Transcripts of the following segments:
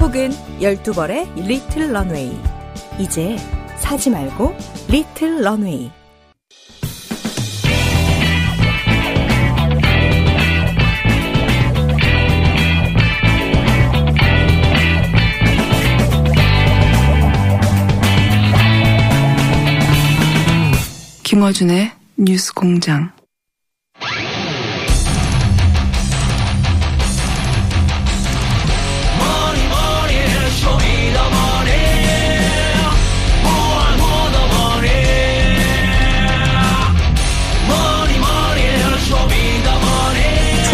혹은 12벌의 리틀 런웨이. 이제 사지 말고 리틀 런웨이. 김어준의 뉴스 공장.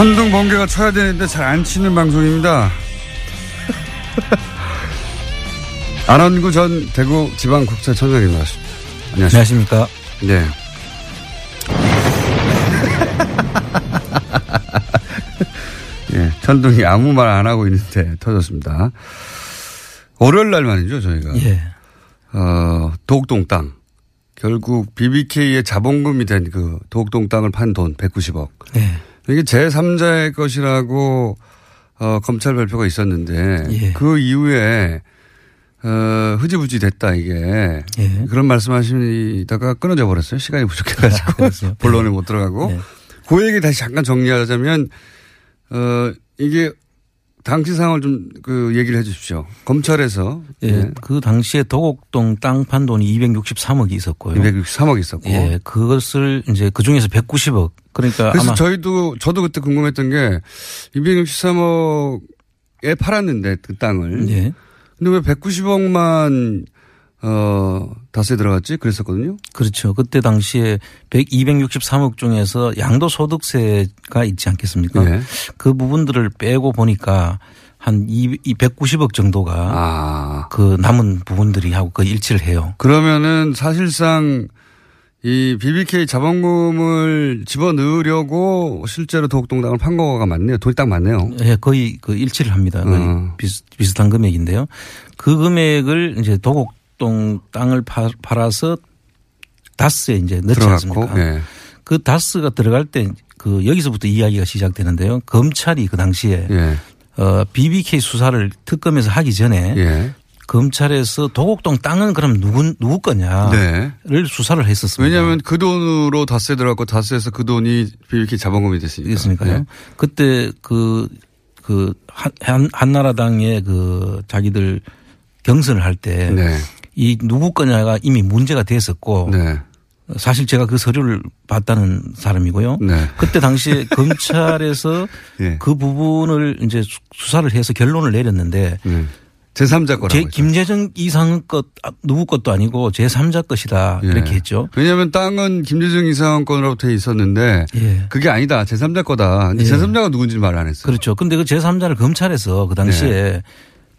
천둥 번개가 쳐야 되는데 잘 안 치는 방송입니다. 안원구 전 대구 지방국세청장님 나왔습니다. 안녕하십니까. 안녕하십니까. 네. 예, 천둥이 아무 말 안 하고 있는데 터졌습니다. 월요일 날 말이죠, 저희가. 예. 어, 도곡동 땅. 결국 BBK의 자본금이 된 그 도곡동 땅을 판 돈 190억. 예. 이게 제3자의 것이라고 어, 검찰 발표가 있었는데 예. 그 이후에 어, 흐지부지 됐다 이게 예. 그런 말씀하시다가 끊어져 버렸어요. 시간이 부족해가지고 아? 본론에 못 들어가고 네. 그 얘기 다시 잠깐 정리하자면 어, 이게 당시 상황을 좀 그 얘기를 해 주십시오. 검찰에서 예. 네. 그 당시에 도곡동 땅 판 돈이 263억이 있었고요. 263억 있었고 예. 그것을 이제 그 중에서 190억. 그러니까 그래서 저희도 저도 그때 궁금했던 게 263억에 팔았는데 그 땅을 예. 근데 왜 190억만 어 다스에 들어갔지? 그랬었거든요. 그렇죠. 그때 당시에 100, 263억 중에서 양도소득세가 있지 않겠습니까? 예. 그 부분들을 빼고 보니까 한 2, 190억 정도가 아 그 남은 부분들이 하고 그 일치를 해요. 그러면은 사실상 이 BBK 자본금을 집어넣으려고 실제로 도곡동당을 판 거가 맞네요. 돈이 딱 맞네요. 예, 거의 그 일치를 합니다. 거의 어. 비슷, 비슷한 금액인데요. 그 금액을 이제 도곡 동 땅을 파, 팔아서 다스에 이제 넣지 들어갔고. 않습니까? 예. 그 다스가 들어갈 때 그 여기서부터 이야기가 시작되는데요. 검찰이 그 당시에 예. 어, BBK 수사를 특검에서 하기 전에 예. 검찰에서 도곡동 땅은 그럼 누구 누구 거냐를 네. 수사를 했었습니다. 왜냐하면 그 돈으로 다스에 들어갔고 다스에서 그 돈이 BBK 자본금이 됐으니까. 있으니까요. 예. 그때 그, 그, 한, 한, 한나라당의 그 자기들 경선을 할 때. 네. 이 누구 거냐가 이미 문제가 됐었고. 네. 사실 제가 그 서류를 봤다는 사람이고요. 네. 그때 당시에 검찰에서 예. 그 부분을 이제 수- 수사를 해서 결론을 내렸는데 네. 제3자 거라고. 제. 김재정 이상 것 아, 누구 것도 아니고 제3자 것이다 예. 이렇게 했죠. 왜냐하면 땅은 김재정 이사원 건으로 돼 있었는데 예. 그게 아니다. 제3자 거다. 근데 예. 제3자가 누군지 말 안 했어요. 그렇죠. 근데 그 제3자를 검찰에서 그 당시에 네.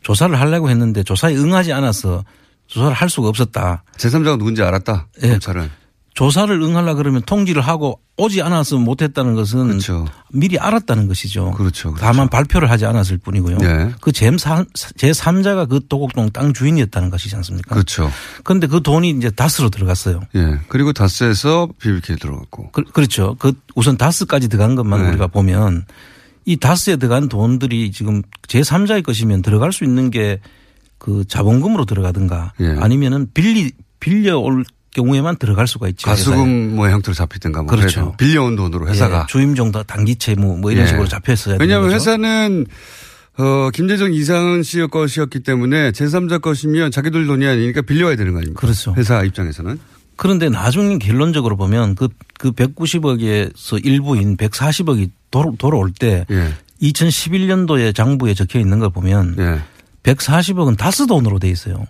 조사를 하려고 했는데 조사에 응하지 않아서 조사를 할 수가 없었다. 제3자가 누군지 알았다. 예. 검찰은. 조사를 응하려 그러면 통지를 하고 오지 않아서 못했다는 것은 그렇죠. 미리 알았다는 것이죠. 그렇죠. 그렇죠. 다만 발표를 하지 않았을 뿐이고요. 네. 그 제3, 제3자가 그 도곡동 땅 주인이었다는 것이지 않습니까? 그렇죠. 그런데 그 돈이 이제 다스로 들어갔어요. 예. 그리고 다스에서 BBK 들어갔고. 그, 그렇죠. 그 우선 다스까지 들어간 것만 네. 우리가 보면 이 다스에 들어간 돈들이 지금 제3자의 것이면 들어갈 수 있는 게 그 자본금으로 들어가든가 예. 아니면은 빌리 빌려올 경우에만 들어갈 수가 있죠. 가수금 뭐 형태로 잡히든가 뭐 그렇죠. 빌려온 돈으로 회사가. 예, 주임정도 단기채무 뭐 이런 예. 식으로 잡혔어야 왜냐하면. 회사는 어, 김재정 이상은 씨의 것이었기 때문에 제3자 것이면 자기들 돈이 아니니까 빌려와야 되는 거 아닙니까? 그렇죠. 회사 입장에서는. 그런데 나중에 결론적으로 보면 그, 그 190억에서 일부인 140억이 돌아, 돌아올 때 예. 2011년도에 장부에 적혀 있는 걸 보면 예. 140억은 다스 돈으로 돼 있어요.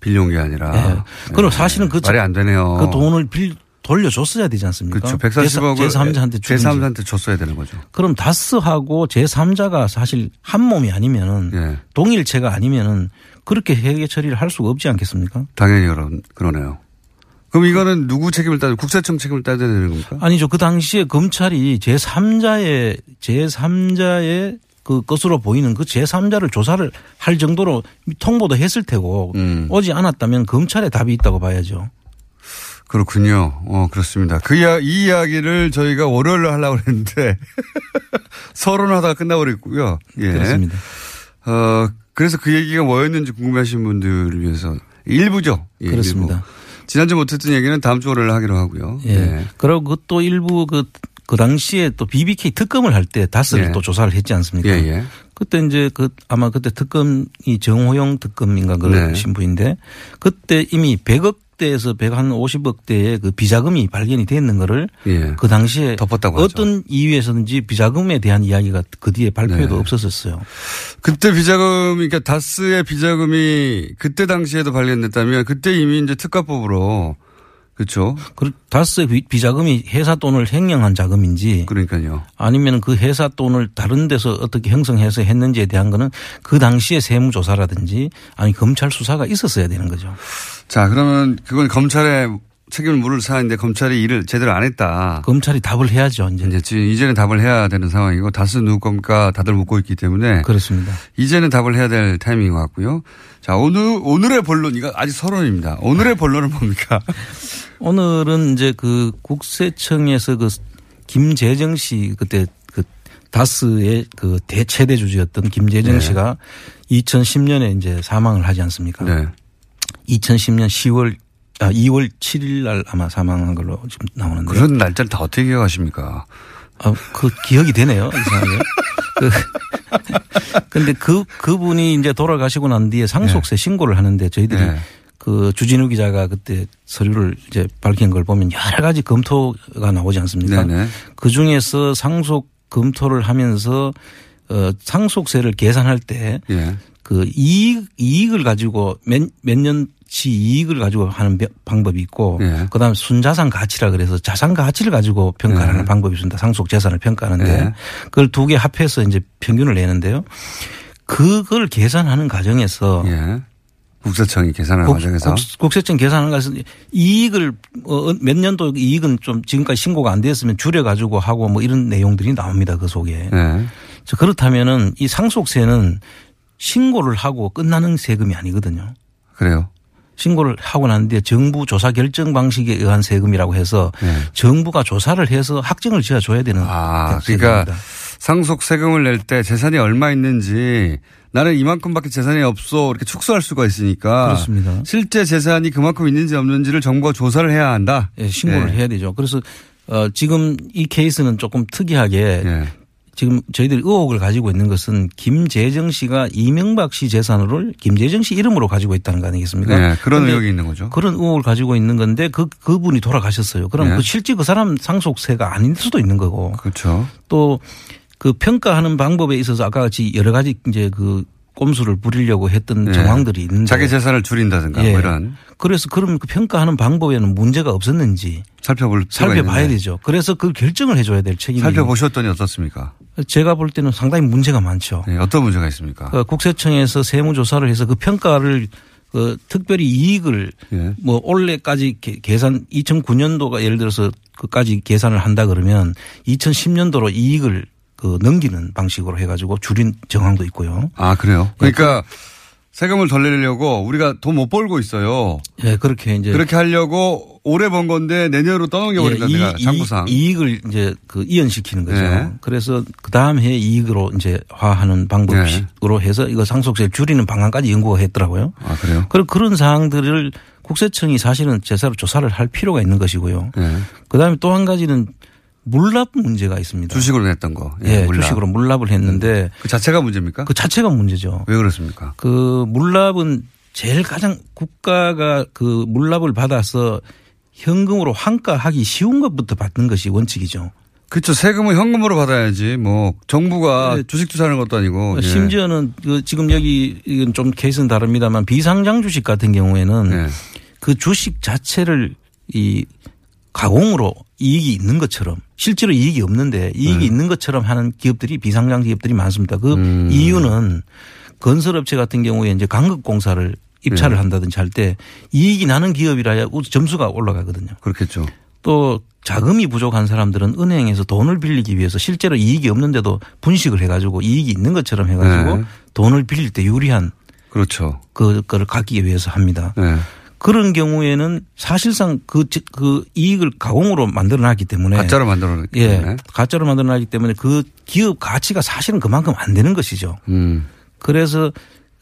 빌려온 게 아니라. 예. 그럼 사실은 그 말이 안 되네요. 그 돈을 빌 돌려줬어야 되지 않습니까? 그렇죠. 140억을 제3자한테 주든지. 제3자한테 줬어야 되는 거죠. 그럼 다스하고 제3자가 사실 한 몸이 아니면은 예. 동일체가 아니면은 그렇게 회계 처리를 할 수가 없지 않겠습니까? 당연히 그런, 그러네요. 그럼 이거는 누구 책임을 따져, 국세청 책임을 따져야 되는 겁니까? 아니죠. 그 당시에 검찰이 제3자의, 제3자의 그 것으로 보이는 그 제3자를 조사를 할 정도로 통보도 했을 테고 음. 오지 않았다면 검찰에 답이 있다고 봐야죠. 그렇군요. 어, 그렇습니다. 그 이야, 이 이야기를 저희가 월요일로 하려고 했는데 서론하다가 끝나버렸고요. 예. 그렇습니다. 어, 그래서 그 얘기가 뭐였는지 궁금해하시는 분들을 위해서 일부죠. 예, 그렇습니다. 일부. 지난주 못했던 얘기는 다음 주 월요일 하기로 하고요. 예. 그리고 또 일부 그, 그 당시에 또 BBK 특검을 할 때 다스를 예. 또 조사를 했지 않습니까? 예, 예. 그때 이제 그 아마 그때 특검이 정호영 특검인가 그 네. 신부인데 그때 이미 100억 대에서 100한 50억 대의 그 비자금이 발견이 됐는 거를 예. 그 당시에 덮었다고 하죠. 어떤 이유에서든지 비자금에 대한 이야기가 그 뒤에 발표에도 네. 없었었어요. 그때 비자금, 그러니까 다스의 비자금이 그때 당시에도 발견됐다면 그때 이미 이제 특가법으로 그렇죠. 그 다스의 비- 비자금이 회사 돈을 횡령한 자금인지 그러니까요. 아니면 그 회사 돈을 다른 데서 어떻게 형성해서 했는지에 대한 거는 그 당시에 세무 조사라든지 아니 검찰 수사가 있었어야 되는 거죠. 자, 그러면 그건 검찰에 책임을 물을 사안인데 검찰이 일을 제대로 안 했다. 검찰이 답을 해야죠. 이제. 이제 이제는 답을 해야 되는 상황이고 다스 누구 겁니까 다들 묻고 있기 때문에 그렇습니다. 이제는 답을 해야 될 타이밍인 것 같고요. 자, 오늘, 오늘의 본론, 이거 아직 서론입니다. 오늘의 본론은 뭡니까? 오늘은 이제 그 국세청에서 그 김재정 씨 그때 그 다스의 그 대최대 주주였던 김재정 네. 씨가 2010년에 이제 사망을 하지 않습니까? 네. 2010년 10월 아 2월 7일 날 아마 사망한 걸로 지금 나오는데. 그런 날짜를 다 어떻게 기억하십니까? 아, 그 기억이 되네요. 이상하게. 그 근데 그 그분이 이제 돌아가시고 난 뒤에 상속세 신고를 하는데 저희들이 네. 그 주진우 기자가 그때 서류를 이제 밝힌 걸 보면 여러 가지 검토가 나오지 않습니까? 네네. 그 중에서 상속 검토를 하면서 어 상속세를 계산할 때 예. 그 이익 이익을 가지고 몇, 몇 년 치 이익을 가지고 하는 벼- 방법이 있고 예. 그다음에 순자산 가치라 그래서 자산 가치를 가지고 평가하는 예. 방법이 있습니다. 상속 재산을 평가하는데 예. 그걸 두 개 합해서 이제 평균을 내는데요. 그걸 계산하는 과정에서 예. 국세청이 계산하는 국, 과정에서. 국, 세청 계산하는 것에서 이익을 어, 몇 년도 이익은 좀 지금까지 신고가 안 됐으면 줄여 가지고 하고 뭐 이런 내용들이 나옵니다. 그 속에. 네. 자, 그렇다면은 이 상속세는 신고를 하고 끝나는 세금이 아니거든요. 그래요. 신고를 하고 난 뒤에 정부 조사 결정 방식에 의한 세금이라고 해서 네. 정부가 조사를 해서 확정을 지어 줘야 되는 아, 세금입니다. 그러니까 상속 세금을 낼 때 재산이 얼마 있는지 나는 이만큼밖에 재산이 없어 이렇게 축소할 수가 있으니까 그렇습니다. 실제 재산이 그만큼 있는지 없는지를 정부가 조사를 해야 한다. 예, 신고를 예. 해야 되죠. 그래서 어 지금 이 케이스는 조금 특이하게 예. 지금 저희들이 의혹을 가지고 있는 것은 김재정 씨가 이명박 씨 재산을 김재정 씨 이름으로 가지고 있다는 거 아니겠습니까? 예, 그런 의혹이 있는 거죠. 그런 의혹을 가지고 있는 건데 그 그분이 돌아가셨어요. 그럼 네. 그 실제 그 사람 상속세가 아닐 수도 있는 거고 그렇죠. 또 그 평가하는 방법에 있어서 아까 같이 여러 가지 이제 그 꼼수를 부리려고 했던 예. 정황들이 있는데 자기 재산을 줄인다든가 예. 뭐 이런 그래서 그럼 그 평가하는 방법에는 문제가 없었는지 살펴볼 살펴봐야 있는데. 되죠. 그래서 그 결정을 해줘야 될 책임이 살펴보셨더니 어떻습니까? 제가 볼 때는 상당히 문제가 많죠. 예, 어떤 문제가 있습니까? 그 국세청에서 세무조사를 해서 그 평가를 그 특별히 이익을 예. 뭐 올해까지 계- 계산 2009년도가 예를 들어서 그까지 계산을 한다 그러면 2010년도로 이익을 그 넘기는 방식으로 해가지고 줄인 정황도 있고요. 아 그래요. 예, 그러니까 세금을 덜 내려고 우리가 돈 못 벌고 있어요. 예, 그렇게 이제 그렇게 하려고 올해 번 건데 내년으로 떠넘겨 버린다 예, 내가 이- 장부상. 이- 이익을 이제 그 이연시키는 거죠. 네. 그래서 그 다음 해 이익으로 이제 화하는 방법으로 해서 이거 상속세를 줄이는 방안까지 연구가 했더라고요. 아 그래요? 그런 그런 사항들을 국세청이 사실은 제대로 조사를 할 필요가 있는 것이고요. 예. 그 다음에 또 한 가지는 물납 문제가 있습니다. 주식으로 냈던 거. 예, 물납. 주식으로 물납을 했는데 그 자체가 문제입니까? 그 자체가 문제죠. 왜 그렇습니까? 그 물납은 제일 가장 국가가 그 물납을 받아서 현금으로 환가하기 쉬운 것부터 받는 것이 원칙이죠. 그렇죠. 세금은 현금으로 받아야지. 뭐 정부가 네. 주식 투자하는 것도 아니고. 예. 심지어는 그 지금 여기 이건 좀 케이스는 다릅니다만 비상장 주식 같은 경우에는 예. 그 주식 자체를 이 가공으로 이익이 있는 것처럼 실제로 이익이 없는데 이익이 네. 있는 것처럼 하는 기업들이 비상장 기업들이 많습니다. 그 음. 이유는 건설업체 같은 경우에 이제 강극공사를 입찰을 네. 한다든지 할 때 이익이 나는 기업이라야 점수가 올라가거든요. 그렇겠죠. 또 자금이 부족한 사람들은 은행에서 돈을 빌리기 위해서 실제로 이익이 없는데도 분식을 해가지고 이익이 있는 것처럼 해가지고 네. 돈을 빌릴 때 유리한 그렇죠. 그거를 갖기 위해서 합니다. 네. 그런 경우에는 사실상 그, 지- 그 이익을 가공으로 만들어 놨기 때문에 가짜로 만들어냈기 예. 때문에. 가짜로 만들어 놨기 때문에 그 기업 가치가 사실은 그만큼 안 되는 것이죠. 음. 그래서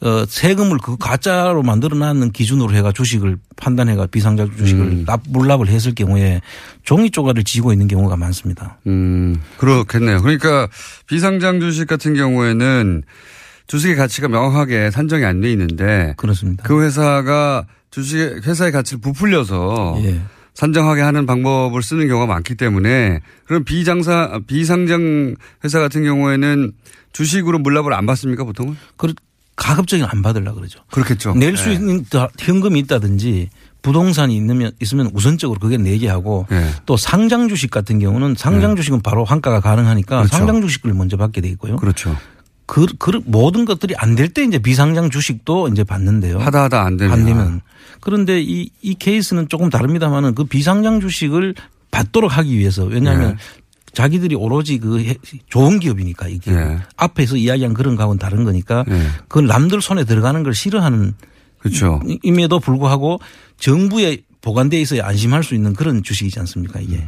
어 세금을 그 가짜로 만들어 놨는 기준으로 해가 주식을 판단해가 비상장 주식을 음. 납 물납을 했을 경우에 종이 쪼가리를 지고 있는 경우가 많습니다. 음, 그렇겠네요. 그러니까 비상장 주식 같은 경우에는 주식의 가치가 명확하게 산정이 안 돼 있는데 그렇습니다. 그 회사가 주식 회사의 가치를 부풀려서 예. 산정하게 하는 방법을 쓰는 경우가 많기 때문에 그럼 비장사 비상장 회사 같은 경우에는 주식으로 물납을 안 받습니까 보통은? 그 가급적이면 안 받으려 그러죠. 그렇겠죠. 낼수 예. 있는 다- 현금이 있다든지 부동산이 있으면 있으면 우선적으로 그게 내게 하고 예. 또 상장 주식 같은 경우는 상장 주식은 바로 환가가 가능하니까 그렇죠. 상장 주식을 먼저 받게 돼 있고요. 그렇죠. 그, 그 모든 것들이 안 될 때 이제 비상장 주식도 이제 받는데요. 하다 하다 안 되면 안 되면. 그런데 이, 이 케이스는 조금 다릅니다만은 그 비상장 주식을 받도록 하기 위해서 왜냐하면 네. 자기들이 오로지 그 해- 좋은 기업이니까 이게 네. 앞에서 이야기한 그런 거하고는 다른 거니까 네. 그 남들 손에 들어가는 걸 싫어하는 그렇죠. 임에도 불구하고 정부에 보관돼 있어야 안심할 수 있는 그런 주식이지 않습니까 이게.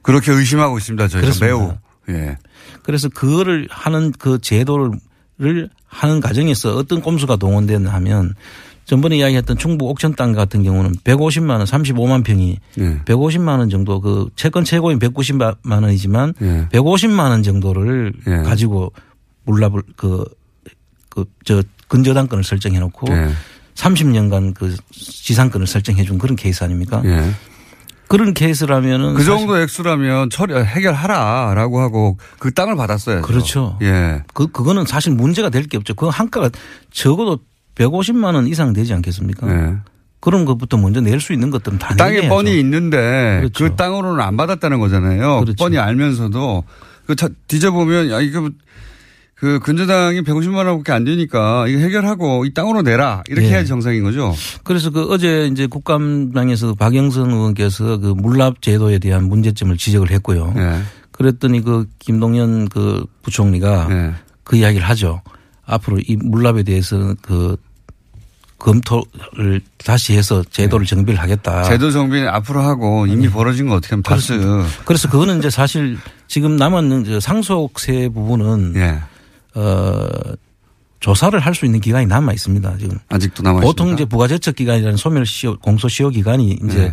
그렇게 의심하고 있습니다. 저희가 그렇습니다. 매우. 예. 그래서 그거를 하는 그 제도를 하는 과정에서 어떤 꼼수가 동원됐나 하면 전번에 이야기했던 충북 옥천 땅 같은 경우는 150만 원, 35만 평이 예. 150만 원 정도 그 채권 최고인 190만 원이지만 예. 150만 원 정도를 예. 가지고 물납을 그 그 저 근저당권을 설정해 놓고 예. 30년간 그 지상권을 설정해 준 그런 케이스 아닙니까? 예. 그런 케이스라면은 그 정도 액수라면 처리 해결하라라고 하고 그 땅을 받았어요. 그렇죠. 예. 그 그거는 사실 문제가 될 게 없죠. 그 한가가 적어도 150만 원 이상 되지 않겠습니까? 예. 그런 것부터 먼저 낼 수 있는 것들은 다 땅에 내게 뻔히 해야죠. 있는데 그렇죠. 그 땅으로는 안 받았다는 거잖아요. 그렇죠. 뻔히 알면서도 그 차- 뒤져보면 야 이거 그 근저당이 150만 원밖에 안 되니까 이거 해결하고 이 땅으로 내라 이렇게 예. 해야지 정상인 거죠. 그래서 그 어제 이제 국감장에서 박영선 의원께서 그 물납 제도에 대한 문제점을 지적을 했고요. 예. 그랬더니 그 김동연 그 부총리가 예. 그 이야기를 하죠. 앞으로 이 물납에 대해서 그 검토를 다시 해서 제도를 정비를 하겠다. 네. 제도 정비는 앞으로 하고 이미 벌어진 거 어떻게 하면 다스. 그래서 그거는 이제 사실 지금 남았는 저 상속세 부분은 예. 어 조사를 할 수 있는 기간이 남아 있습니다. 지금 아직도 남아 보통 있습니다. 이제 부가제척 기간이라는 소멸 시효 공소 시효 기간이 이제 네.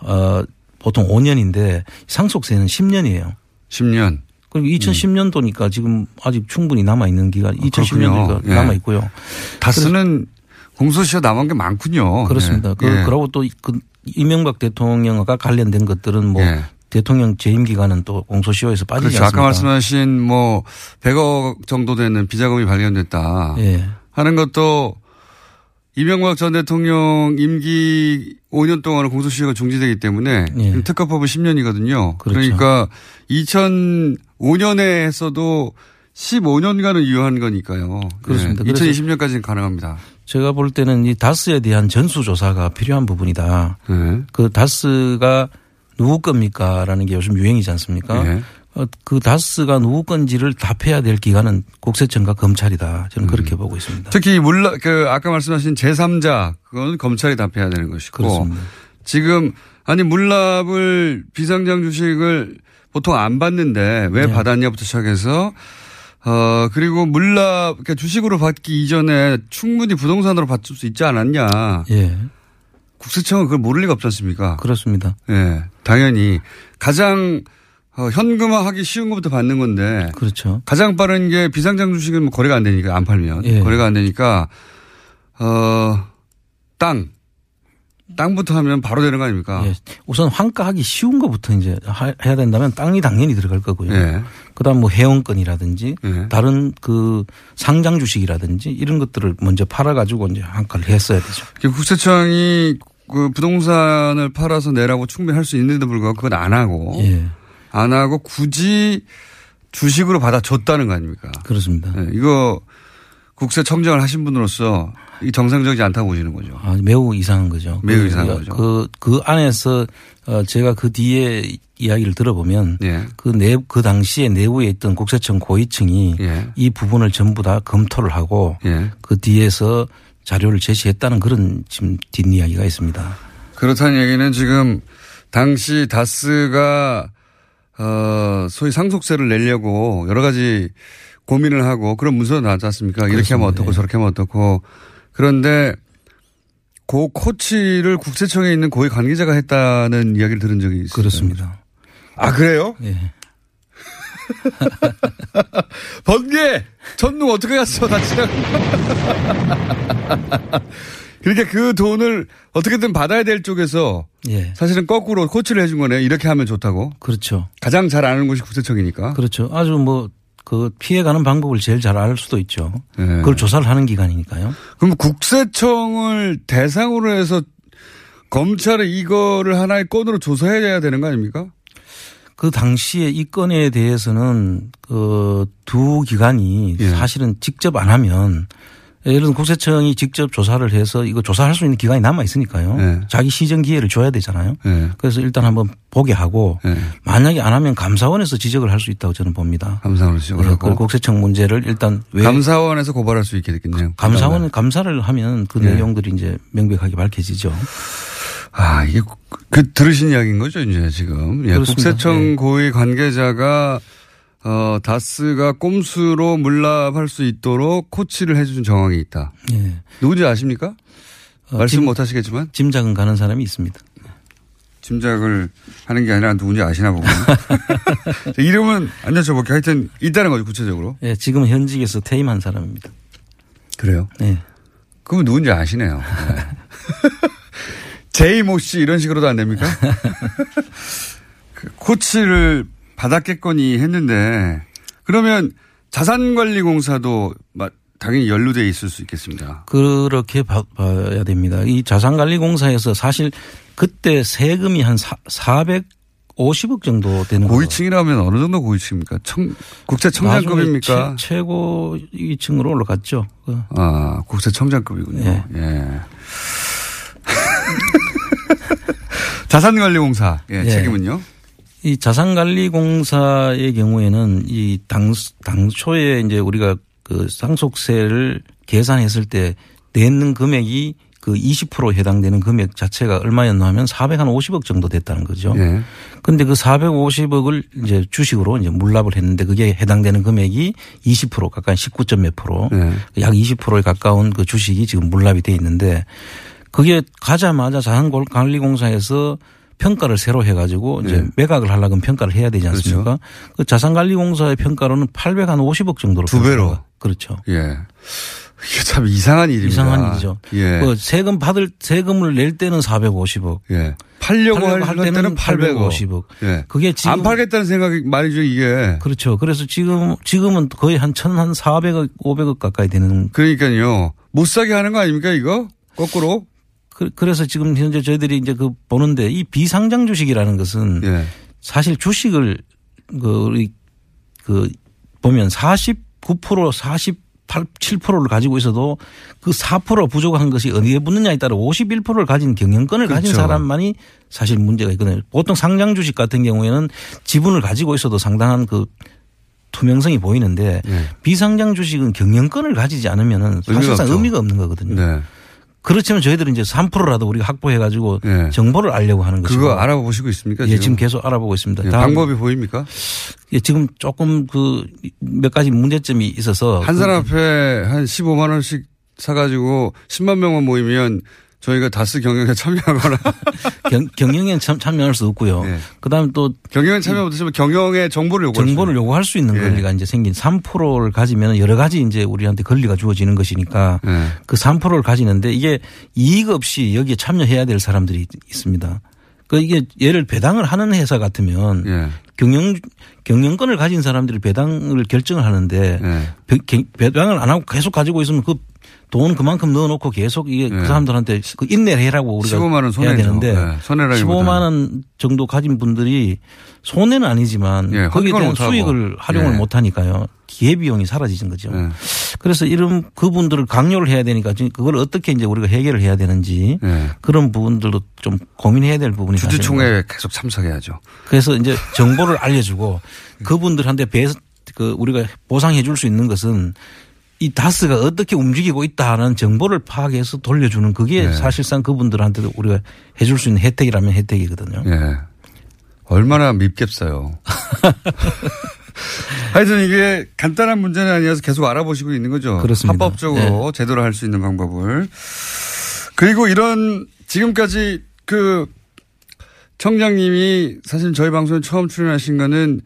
어 보통 5년인데 상속세는 10년이에요. 10년. 그리고 2010년도니까 지금 아직 충분히 남아 있는 기간, 2010년도니까 음. 그렇군요. 예. 남아 있고요. 다스는 공소시효 남은 게 많군요. 그렇습니다. 예. 그, 예. 그러고 또 그 이명박 대통령과 관련된 것들은 뭐 예. 대통령 재임 기간은 또 공소시효에서 빠지지 그렇죠. 아까 않습니까? 말씀하신 뭐 100억 정도 되는 비자금이 발견됐다 예. 하는 것도 이명박 전 대통령 임기 5년 동안은 공소시효가 중지되기 때문에 예. 특허법은 10년이거든요. 그 그렇죠. 러니까 2005년에 했어도 15년간은 유효한 거니까요. 그렇습니다. 예. 그래서 2020년까지는 가능합니다. 제가 볼 때는 이 다스에 대한 전수조사가 필요한 부분이다. 네. 그 다스가 누구 겁니까 라는 게 요즘 유행이지 않습니까? 예. 어, 그 다스가 누구 건지를 답해야 될 기관은 국세청과 검찰이다. 저는 음. 그렇게 보고 있습니다. 특히 물라 그 아까 말씀하신 제3자 그건 검찰이 답해야 되는 것이고 그렇습니다. 지금 아니 물납을 비상장 주식을 보통 안 받는데 왜 네. 받았냐부터 시작해서 어 그리고 물납 그러니까 주식으로 받기 이전에 충분히 부동산으로 받을 수 있지 않았냐 예, 국세청은 그걸 모를 리가 없지 않습니까? 그렇습니다. 예 당연히 가장 어, 현금화하기 쉬운 것부터 받는 건데 그렇죠. 가장 빠른 게 비상장 주식은 뭐 거래가 안 되니까 안 팔면 예. 거래가 안 되니까 어 땅. 땅부터 하면 바로 되는 거 아닙니까? 예. 우선 환가하기 쉬운 것부터 이제 하- 해야 된다면 땅이 당연히 들어갈 거고요. 예. 그다음 뭐 회원권이라든지 예. 다른 그 상장 주식이라든지 이런 것들을 먼저 팔아 가지고 이제 환가를 했어야 되죠. 국세청이 그 부동산을 팔아서 내라고 충분히 할 수 있는데도 불구하고 그건 안 하고 예, 안 하고 굳이 주식으로 받아줬다는 거 아닙니까? 그렇습니다. 예, 이거 국세청장을 하신 분으로서 이 정상적이지 않다고 보시는 거죠. 아, 매우 이상한 거죠. 매우 그, 이상한 거죠. 그, 그 안에서 어, 제가 그 뒤에 이야기를 들어보면 예. 그 내, 그 당시에 내부에 있던 국세청 고위층이 예. 이 부분을 전부 다 검토를 하고 예. 그 뒤에서 자료를 제시했다는 그런 지금 뒷이야기가 있습니다. 그렇다는 얘기는 지금 당시 다스가 어 소위 상속세를 내려고 여러 가지 고민을 하고 그런 문서가 나왔지 않습니까? 이렇게 하면 그렇습니다. 어떻고 예. 저렇게 하면 어떻고 그런데 그 코치를 국세청에 있는 고위 관계자가 했다는 이야기를 들은 적이 있어요. 그렇습니다. 아 그래요? 예. 번개 전누 어떻게 갔어 다치랑 그러니까 그 돈을 어떻게든 받아야 될 쪽에서 예. 사실은 거꾸로 코치를 해준 거네 이렇게 하면 좋다고 그렇죠. 가장 잘 아는 곳이 국세청이니까 그렇죠. 아주 뭐 그 피해가는 방법을 제일 잘 알 수도 있죠. 예. 그걸 조사를 하는 기관이니까요. 그럼 국세청을 대상으로 해서 검찰이 이거를 하나의 건으로 조사해야 되는 거 아닙니까? 그 당시에 이 건에 대해서는 그 두 기관이 예. 사실은 직접 안 하면 예를 들어 국세청이 직접 조사를 해서 이거 조사할 수 있는 기간이 남아 있으니까요. 예. 자기 시정 기회를 줘야 되잖아요. 예. 그래서 일단 한번 보게 하고 예. 만약에 안 하면 감사원에서 지적을 할 수 있다고 저는 봅니다. 감사원에서 지적을 예, 하고 그 국세청 문제를 일단 왜 감사원에서 고발할 수 있게 됐겠네요. 감사원 감사를 하면 그 예. 내용들이 이제 명백하게 밝혀지죠. 아, 이게 그 들으신 이야기인 거죠, 이제 지금. 예. 국세청 예. 고위 관계자가 어, 다스가 꼼수로 물납할 수 있도록 코치를 해준 정황이 있다. 예. 누군지 아십니까? 어, 말씀 짐- 못 하시겠지만 짐작은 가는 사람이 있습니다. 짐작을 하는 게 아니라 누군지 아시나 보군요. 자, 이름은 안 여쭤볼게요. 하여튼 있다는 거죠, 구체적으로. 예, 지금 현직에서 퇴임한 사람입니다. 그래요. 예. 그러면 누군지 아시네요. 네. 제이모 씨 이런 식으로도 안 됩니까? 그 코치를 받았겠거니 했는데 그러면 자산관리공사도 마- 당연히 연루돼 있을 수 있겠습니다. 그렇게 봐, 야 됩니다. 이 자산관리공사에서 사실 그때 세금이 한 사, 450억 정도 되는 거. 고위층이라면 어느 정도 고위층입니까? 청, 국세청장급입니까? 최, 최고 위층으로 올라갔죠. 그 아, 국세청장급이군요. 예. 예. 자산관리공사 예, 예. 책임은요? 이 자산관리공사의 경우에는 이 당, 당초에 이제 우리가 그 상속세를 계산했을 때 내는 금액이 그 20% 해당되는 금액 자체가 얼마였나 하면 450억 정도 됐다는 거죠. 예. 근데 그 450억을 이제 주식으로 이제 물납을 했는데 그게 해당되는 금액이 20% 가까이 19점 몇 프로 네. 약 20%에 가까운 그 주식이 지금 물납이 돼 있는데 그게 가자마자 자산관리공사에서 평가를 새로 해가지고 이제 네. 매각을 하려면 평가를 해야 되지 않습니까? 그렇죠. 그 자산관리공사의 평가로는 850억 정도로 두 배로. 그렇죠. 예. 이게 참 이상한 일입니다. 이상한 일이죠. 예. 그 세금 받을 세금을 낼 때는 450억. 예. 팔려고 팔려고 할할 때는 때는 850억. 850억. 예. 그게 지금 안 팔겠다는 생각이 말이죠, 이게. 그렇죠. 그래서 지금 지금은 거의 한천한 400억 500억 가까이 되는 그러니까요. 못 사게 하는 거 아닙니까, 이거? 거꾸로? 그, 그래서 지금 현재 저희들이 이제 그 보는데 이 비상장 주식이라는 것은 예. 사실 주식을 그 우리 그 보면 49% 48, 7%를 가지고 있어도 그 4% 부족한 것이 어디에 붙느냐에 따라 51%를 가진 경영권을 가진 그렇죠. 사람만이 사실 문제가 있거든요. 보통 상장 주식 같은 경우에는 지분을 가지고 있어도 상당한 그 투명성이 보이는데 예. 비상장 주식은 경영권을 가지지 의미가 사실상 없죠. 의미가 없는 거거든요. 네. 그렇지만 저희들은 이제 3%라도 우리가 확보해 가지고 네. 정보를 알려고 하는 것이고. 그거 알아보시고 있습니까? 예, 지금 계속 알아보고 있습니다. 예, 방법이 보입니까? 예, 지금 조금 그 몇 가지 문제점이 있어서 한 그- 사람 앞에 한 15만 원씩 사가지고 10만 명만 모이면 저희가 다스 경영에 참여하거나 경, 경영에 참, 참여할 수 없고요. 예. 그다음 또 경영에 참여 못하시면 경영의 정보를 요구할 수 정보를. 요구할 수 있는 예. 권리가 이제 생긴 3%를 가지면 여러 가지 이제 우리한테 권리가 주어지는 것이니까 예. 그 3%를 가지는데 이게 이익 없이 여기에 참여해야 될 사람들이 있습니다. 그 이게 예를 배당을 하는 회사 같으면 예. 경영 경영권을 가진 사람들이 배당을 결정을 하는데 예. 배- 개- 배당을 안 하고 계속 가지고 있으면 그 돈 그만큼 넣어놓고 계속 이게 네. 그 사람들한테 그 인내를 해라고 우리가 15만 원 손해죠. 되는데 네, 손해라기보다는. 15만 원 정도 가진 분들이 손해는 아니지만 예, 거기에 대한. 수익을 활용을 예. 못하니까요. 기회비용이 사라지는 거죠. 네. 그래서 이런 그분들을 강요를 해야 되니까 지금 그걸 어떻게 이제 우리가 해결을 해야 되는지 네. 그런 부분들도 좀 고민해야 될 부분이 사실은 주주총회에 계속 참석해야죠. 그래서 이제 정보를 알려주고 그분들한테 배, 그 우리가 보상해 줄 수 있는 것은 이 다스가 어떻게 움직이고 있다 하는 정보를 파악해서 돌려주는 그게 네. 사실상 그분들한테도 우리가 해줄 수 있는 혜택이라면 혜택이거든요. 예. 얼마나 밉겠어요. 하여튼 이게 간단한 문제는 아니어서 계속 알아보시고 있는 거죠. 그렇습니다. 합법적으로 제대로 할 수 있는 방법을. 그리고 이런 지금까지 그 청장님이 사실 저희 방송에 처음 출연하신 거는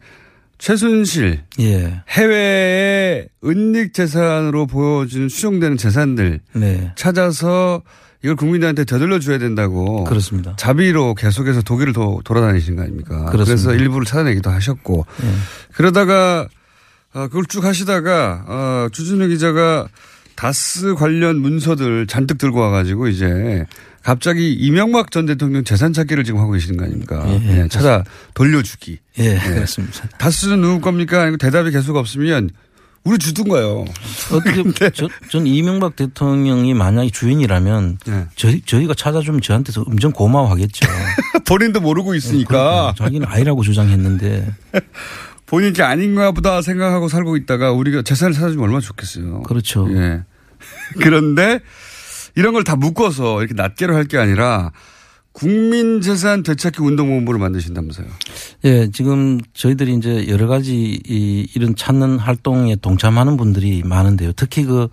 최순실 예. 해외의 은닉 재산으로 보여지는 수정되는 재산들 네. 찾아서 이걸 국민들한테 되돌려 줘야 된다고 그렇습니다. 자비로 계속해서 독일을 도, 돌아다니신 거 아닙니까? 그렇습니다. 그래서 일부를 찾아내기도 하셨고 예. 그러다가 어, 그걸 쭉 하시다가 어, 주진우 기자가 다스 관련 문서들 잔뜩 들고 와가지고 이제 갑자기 이명박 전 대통령 재산 찾기를 지금 하고 계시는 거 아닙니까? 예, 예, 찾아 돌려주기. 예, 그렇습니다. 다스는 누구 겁니까? 아니고 대답이 계속 없으면 우리 주둔가요. 어떻게 저, 전 이명박 대통령이 만약에 주인이라면 예. 저희 저희가 찾아주면 저한테서 엄청 고마워하겠죠. 본인도 모르고 있으니까 그러니까 자기는 아니라고 주장했는데 본인 게 아닌가 보다 생각하고 살고 있다가 우리가 재산을 찾아주면 얼마나 좋겠어요. 그렇죠. 예. 그런데 이런 걸 다 묶어서 이렇게 낱개로 할 게 아니라 국민재산 되찾기 운동본부를 만드신다면서요. 예, 지금 저희들이 이제 여러 가지 이 이런 찾는 활동에 동참하는 분들이 많은데요. 특히 그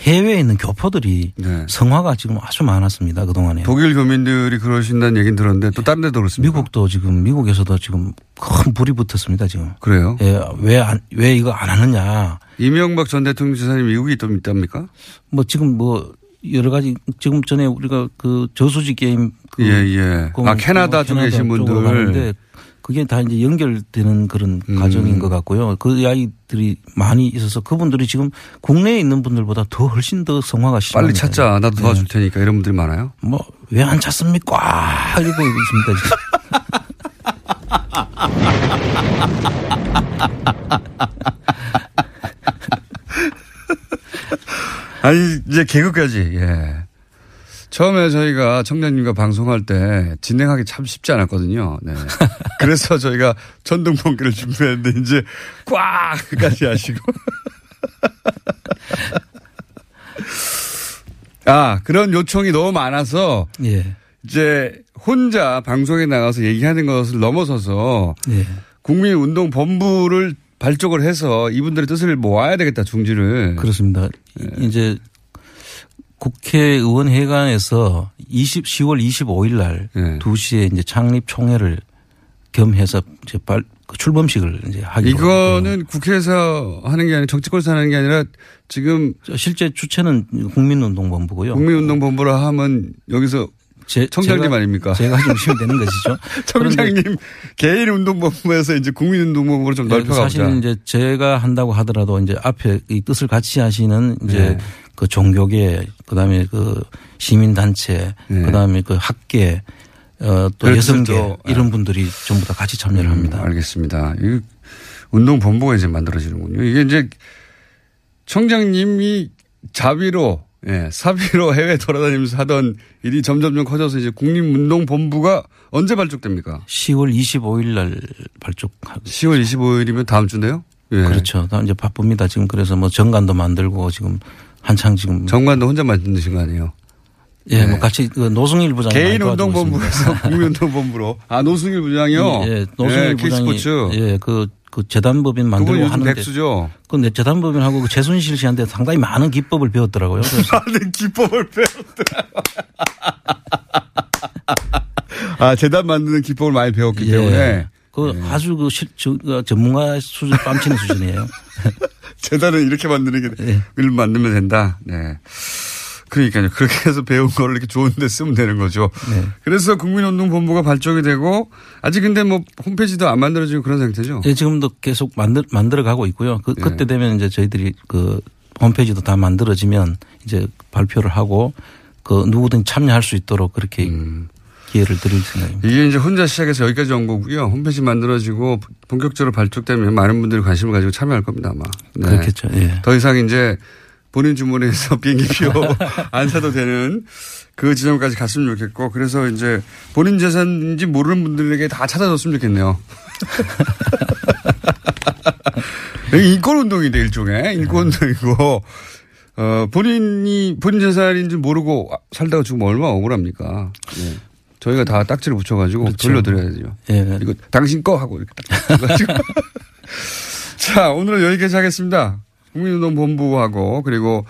해외에 있는 교포들이 네. 성화가 지금 아주 많았습니다. 그동안에. 독일 교민들이 그러신다는 얘기는 들었는데 또 다른 데도 그렇습니다. 미국도 지금 미국에서도 지금 큰 불이 붙었습니다. 지금. 그래요? 예, 왜 안, 왜 이거 안 하느냐. 이명박 전 대통령 재산이 미국에 또 있답니까? 뭐 지금 뭐 여러 가지 지금 전에 우리가 그 저수지 게임 그 예, 예. 그 아, 캐나다 뭐 쪽에 계신 분들. 가는데 그게 다 이제 연결되는 그런 음. 과정인 것 같고요. 그 아이들이 많이 있어서 그분들이 지금 국내에 있는 분들보다 더 훨씬 더 성화가 심합니다. 빨리 찾자. 나도 도와줄 테니까 이런 분들이 많아요. 뭐 왜 안 찾습니까? 이러고 있습니다. 지금. 아니, 이제 개그까지, 예. 처음에 저희가 청장님과 방송할 때 진행하기 참 쉽지 않았거든요. 네. 그래서 저희가 전등번개를 준비했는데 이제 꽉까지 하시고. 아, 그런 요청이 너무 많아서 예. 이제 혼자 방송에 나가서 얘기하는 것을 넘어서서 예. 국민운동본부를 발족을 해서 이분들의 뜻을 모아야 되겠다, 중지를. 그렇습니다. 예. 이제 국회의원 회관에서 20, 10월 25일 날 예. 2시에 이제 창립 총회를 겸해서 이제 발, 그 출범식을 이제 하기로 이거는 국회에서 하는 게 아니라 정치권에서 하는 게 아니라 지금. 실제 주체는 국민운동본부고요. 국민운동본부라 하면 여기서 제, 청장님 제가- 아닙니까? 제가 좀 쉬면 되는 것이죠. 청장님 개인 운동본부에서 이제 국민 운동본부로 좀 네, 넓혀가보자. 사실은 이제 제가 한다고 하더라도 이제 앞에 이 뜻을 같이 하시는 이제 네. 그 종교계 그다음에 그 시민단체 네. 그다음에 그 학계 어, 또 그렇죠. 여성계 또, 이런 분들이 전부 다 같이 참여를 합니다. 음, 알겠습니다. 이 운동 본부가 이제 만들어지는군요. 이게 이제 청장님이 자비로 예, 사비로 해외 돌아다니면서 하던 일이 점점점 커져서 이제 국민운동본부가 언제 발족됩니까? 10월 25일 날 발족하고 10월 25일이면 다음 주네요? 예. 그렇죠. 다 이제 바쁩니다. 지금 그래서 뭐 정관도 만들고 지금 한창 지금 정관도 혼자 만드신 거 아니에요? 예, 네. 뭐 같이 그 노승일 부장이 개인 많이 도와주고 운동 본부에서 국민 운동 본부로. 아, 노승일 부장이요? 예, 노승일 예, 부장이. 예, 그, 그 재단법인 만들고 하는데 백수죠? 근데 재단법인하고 그 최순실 씨한테 상당히 많은 기법을 배웠더라고요. 많은 기법을 배웠더라고. 아, 재단 만드는 기법을 많이 배웠기 때문에. 예. 그 아주 그 실, 저, 그 전문가 수준 뺨치는 수준이에요. 재단은 이렇게 만드는 게, 예. 일 만들면 된다. 네. 그러니까요. 그렇게 해서 배운 거를 이렇게 좋은 데 쓰면 되는 거죠. 네. 그래서 국민운동본부가 발족이 되고 아직 근데 뭐 홈페이지도 안 만들어지고 그런 상태죠. 예, 지금도 계속 만들 만들어 가고 있고요. 그 예. 그때 되면 이제 저희들이 그 홈페이지도 다 만들어지면 이제 발표를 하고 그 누구든 참여할 수 있도록 그렇게 기회를 드릴 생각입니다. 이게 이제 혼자 시작해서 여기까지 온 거고요. 홈페이지 만들어지고 본격적으로 발족되면 많은 분들이 관심을 가지고 참여할 겁니다 아마. 네. 그렇겠죠. 예. 더 이상 이제 본인 주문에서 비행기표 안 사도 되는 그 지점까지 갔으면 좋겠고 그래서 이제 본인 재산인지 모르는 분들에게 다 찾아줬으면 좋겠네요. 이게 인권 운동인데 일종의 인권 운동이고 어, 본인이 본인 재산인지 모르고 살다가 죽으면 얼마나 억울합니까. 네. 저희가 다 딱지를 붙여가지고 그렇죠. 돌려드려야죠. 예. 이거 당신 거 하고 이렇게. 자, 오늘은 여기까지 하겠습니다. 국민운동본부하고 그리고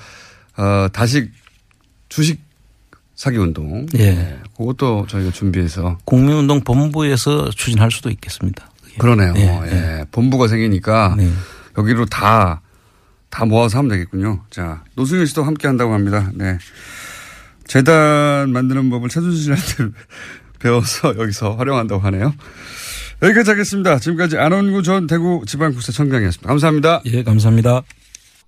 어, 다시 주식 사기 운동. 예. 네, 그것도 저희가 준비해서 국민운동 본부에서 추진할 수도 있겠습니다. 그러네요. 예, 예. 본부가 생기니까 네. 여기로 다, 다 모아서 하면 되겠군요. 자, 노승현 씨도 함께 한다고 합니다. 네. 재단 만드는 법을 최순실한테 배워서 여기서 활용한다고 하네요. 여기까지 하겠습니다. 지금까지 안원구 전 대구 지방국세청장이었습니다. 감사합니다. 예, 감사합니다.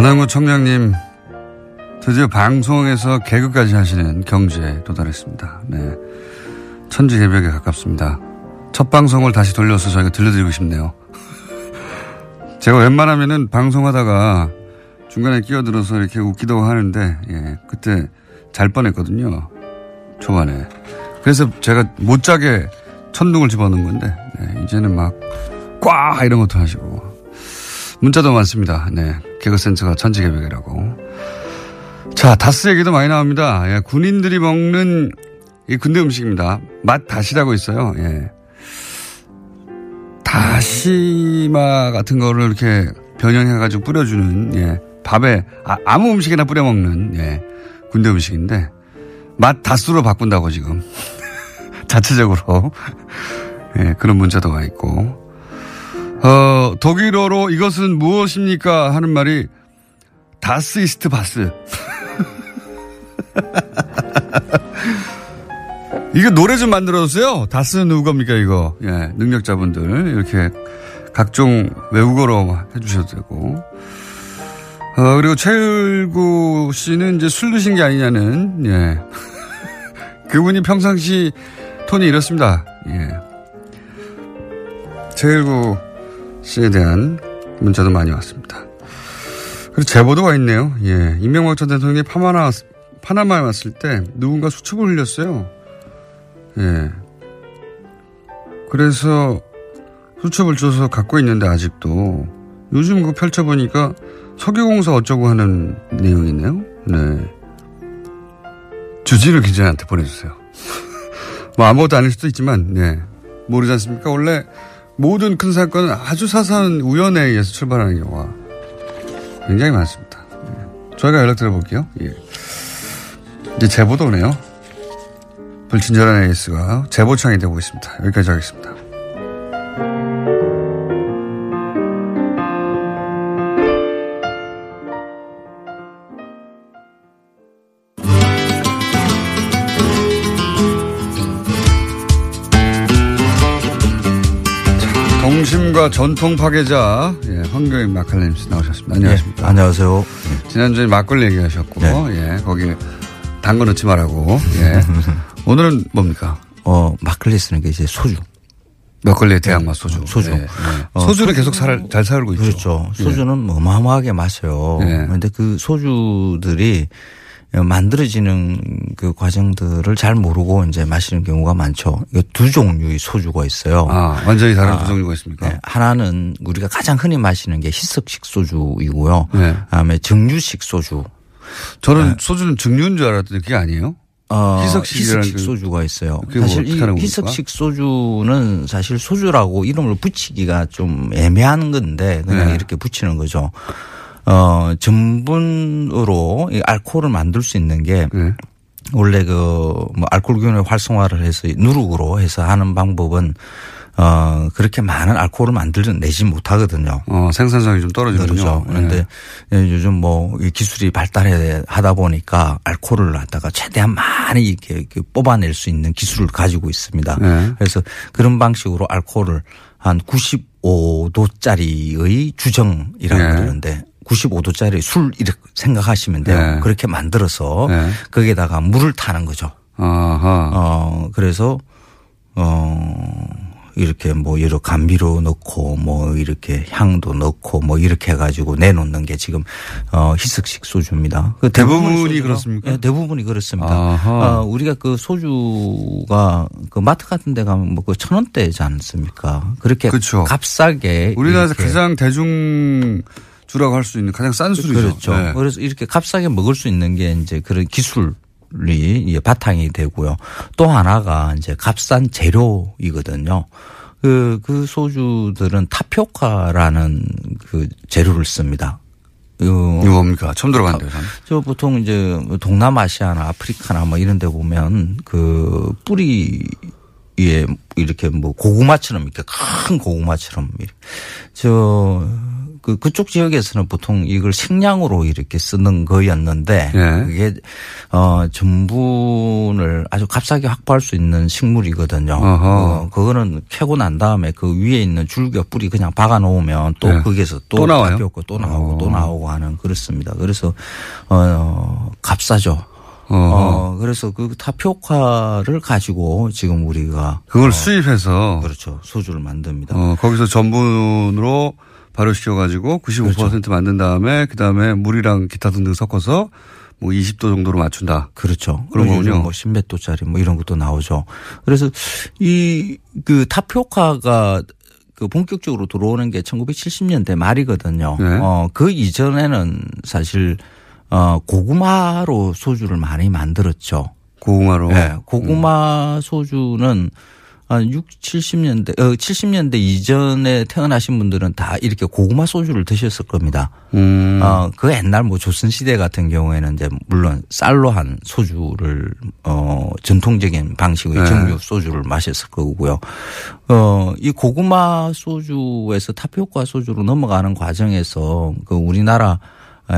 안항구 청장님 드디어 방송에서 개그까지 하시는 경지에 도달했습니다. 네. 천지개벽에 가깝습니다. 첫 방송을 다시 돌려서 저희가 들려드리고 싶네요. 제가 웬만하면은 방송하다가 중간에 끼어들어서 이렇게 웃기도 하는데, 예, 그때 잘 뻔했거든요. 초반에. 그래서 제가 못 자게 천둥을 집어넣은 건데, 네, 이제는 막, 꽉! 이런 것도 하시고. 문자도 많습니다. 네. 개그센터가 천지개벽이라고. 자, 다스 얘기도 많이 나옵니다. 예, 군인들이 먹는 이 군대 음식입니다. 맛 다시라고 있어요. 예. 다시마 같은 거를 이렇게 변형해가지고 뿌려주는, 예. 밥에, 아, 무 음식이나 뿌려 먹는, 예. 군대 음식인데, 맛 다수로 바꾼다고 지금. 자체적으로. 예, 그런 문자도 와 있고. 어, 독일어로 이것은 무엇입니까? 하는 말이 다스 이스트 바스. 이거 노래 좀 만들어주세요. 다스는 누구 겁니까, 이거? 예, 능력자분들. 이렇게 각종 외국어로 해주셔도 되고. 어, 그리고 최일구 씨는 이제 술 드신 게 아니냐는, 예. 그분이 평상시 톤이 이렇습니다. 예. 최일구 씨에 대한 문자도 많이 왔습니다. 그리고 제보도가 있네요. 예. 이명박 전 대통령이 파마나, 파나마에 왔을 때 누군가 수첩을 흘렸어요. 예. 그래서 수첩을 줘서 갖고 있는데 아직도 요즘 그 펼쳐보니까 석유공사 어쩌고 하는 내용이네요. 네. 주진우 기자한테 보내주세요. 뭐 아무것도 아닐 수도 있지만, 네. 모르지 않습니까? 원래 모든 큰 사건은 아주 사소한 우연에 의해서 출발하는 경우가 굉장히 많습니다. 예. 저희가 연락드려 볼게요. 예. 이제 제보도 오네요. 불친절한 에이스가 제보창이 되고 있습니다. 여기까지 하겠습니다. 동심과 전통 파괴자 예, 황교익 마칼레임스 나오셨습니다. 안녕하십니까? 네, 안녕하세요. 지난주에 막걸리 얘기하셨고, 네. 예, 거기에 단거 넣지 말라고. 예. 오늘은 뭡니까? 어, 막걸리 쓰는 게 이제 소주. 막걸리의 대항마 소주. 소주. 예, 예. 어, 소주는 소주- 계속 살, 잘 살고 있죠. 그렇죠. 예. 소주는 뭐 어마어마하게 마셔요. 예. 그런데 그 소주들이 만들어지는 그 과정들을 잘 모르고 이제 마시는 경우가 많죠. 두 종류의 소주가 있어요. 아, 완전히 다른 아, 두 종류가 있습니까? 네, 하나는 우리가 가장 흔히 마시는 게 희석식 소주이고요. 네. 그다음에 정유식 소주. 저는 소주는 증류인 줄 알았더니 그게 아니에요? 어, 희석식 그- 소주가 있어요. 뭐 사실 이? 희석식 소주는 사실 소주라고 이름을 붙이기가 좀 애매한 건데 그냥 네. 이렇게 붙이는 거죠. 어, 전분으로 이 알코올을 만들 수 있는 게 네. 원래 그뭐 알코올균의 활성화를 해서 누룩으로 해서 하는 방법은 어 그렇게 많은 알코올을 만들어내지 못하거든요. 어, 생산성이 좀 떨어지군요. 그렇죠. 예. 그런데 요즘 뭐이 기술이 발달해 하다 보니까 알코올을 갖다가 최대한 많이 이렇게 이렇게 뽑아낼 수 있는 기술을 가지고 있습니다. 네. 그래서 그런 방식으로 알코올을 한 95도짜리의 주정이라고 네. 그러는데 95도짜리 술 이렇게 생각하시면 돼요. 네. 그렇게 만들어서 네. 거기에다가 물을 타는 거죠. 아하. 어, 그래서, 어, 이렇게 뭐 여러 감미료 넣고 뭐 이렇게 향도 넣고 뭐 이렇게 해가지고 내놓는 게 지금 어 희석식 소주입니다. 그 대부분이 소주가- 그렇습니까? 예, 대부분이 그렇습니다. 아하. 어, 우리가 그 소주가 그 마트 같은 데 가면 뭐 그 천 원대지 않습니까? 그렇게 그렇죠. 값싸게 우리나라에서 가장 대중 주라고 할 수 있는 가장 싼 술이죠. 그렇죠. 네. 그래서 이렇게 값싸게 먹을 수 있는 게 이제 그런 기술이 이게 바탕이 되고요. 또 하나가 이제 값싼 재료이거든요. 그, 그 소주들은 타피오카라는 그 재료를 씁니다. 요- 이거 뭡니까? 처음 들어봤는데요. 저 보통 이제 동남아시아나 아프리카나 뭐 이런 데 보면 그 뿌리에 이렇게 뭐 고구마처럼 이렇게 큰 고구마처럼 저 그, 그쪽 지역에서는 보통 이걸 식량으로 이렇게 쓰는 거였는데 예. 그게 어 전분을 아주 값싸게 확보할 수 있는 식물이거든요. 어허. 어, 그거는 캐고 난 다음에 그 위에 있는 줄기와 뿌리 그냥 박아 놓으면 또 예. 거기에서 또, 또 나와요? 또 나오고 어. 또 나오고 하는 그렇습니다. 그래서 어 값싸죠. 어허. 어 그래서 그 타피오카를 가지고 지금 우리가 그걸 어, 수입해서 그렇죠 소주를 만듭니다. 어, 거기서 전분으로 발효 시켜가지고 95% 그렇죠. 만든 다음에 그 다음에 물이랑 기타 등등 섞어서 뭐 20도 정도로 맞춘다. 그렇죠. 그런 요즘 거군요. 뭐 10몇 도짜리 뭐 이런 것도 나오죠. 그래서 이 그 타피오카가 그 본격적으로 들어오는 게 1970년대 말이거든요. 네. 어, 그 이전에는 사실 어, 고구마로 소주를 많이 만들었죠. 고구마로. 네, 고구마 소주는 한 6, 70년대, 어, 70년대 이전에 태어나신 분들은 다 이렇게 고구마 소주를 드셨을 겁니다. 음. 어, 그 옛날 뭐 조선시대 같은 경우에는 이제 물론 쌀로 한 소주를, 어, 전통적인 방식의 네. 정류 소주를 마셨을 거고요. 어, 이 고구마 소주에서 타피오카 소주로 넘어가는 과정에서 그 우리나라 에,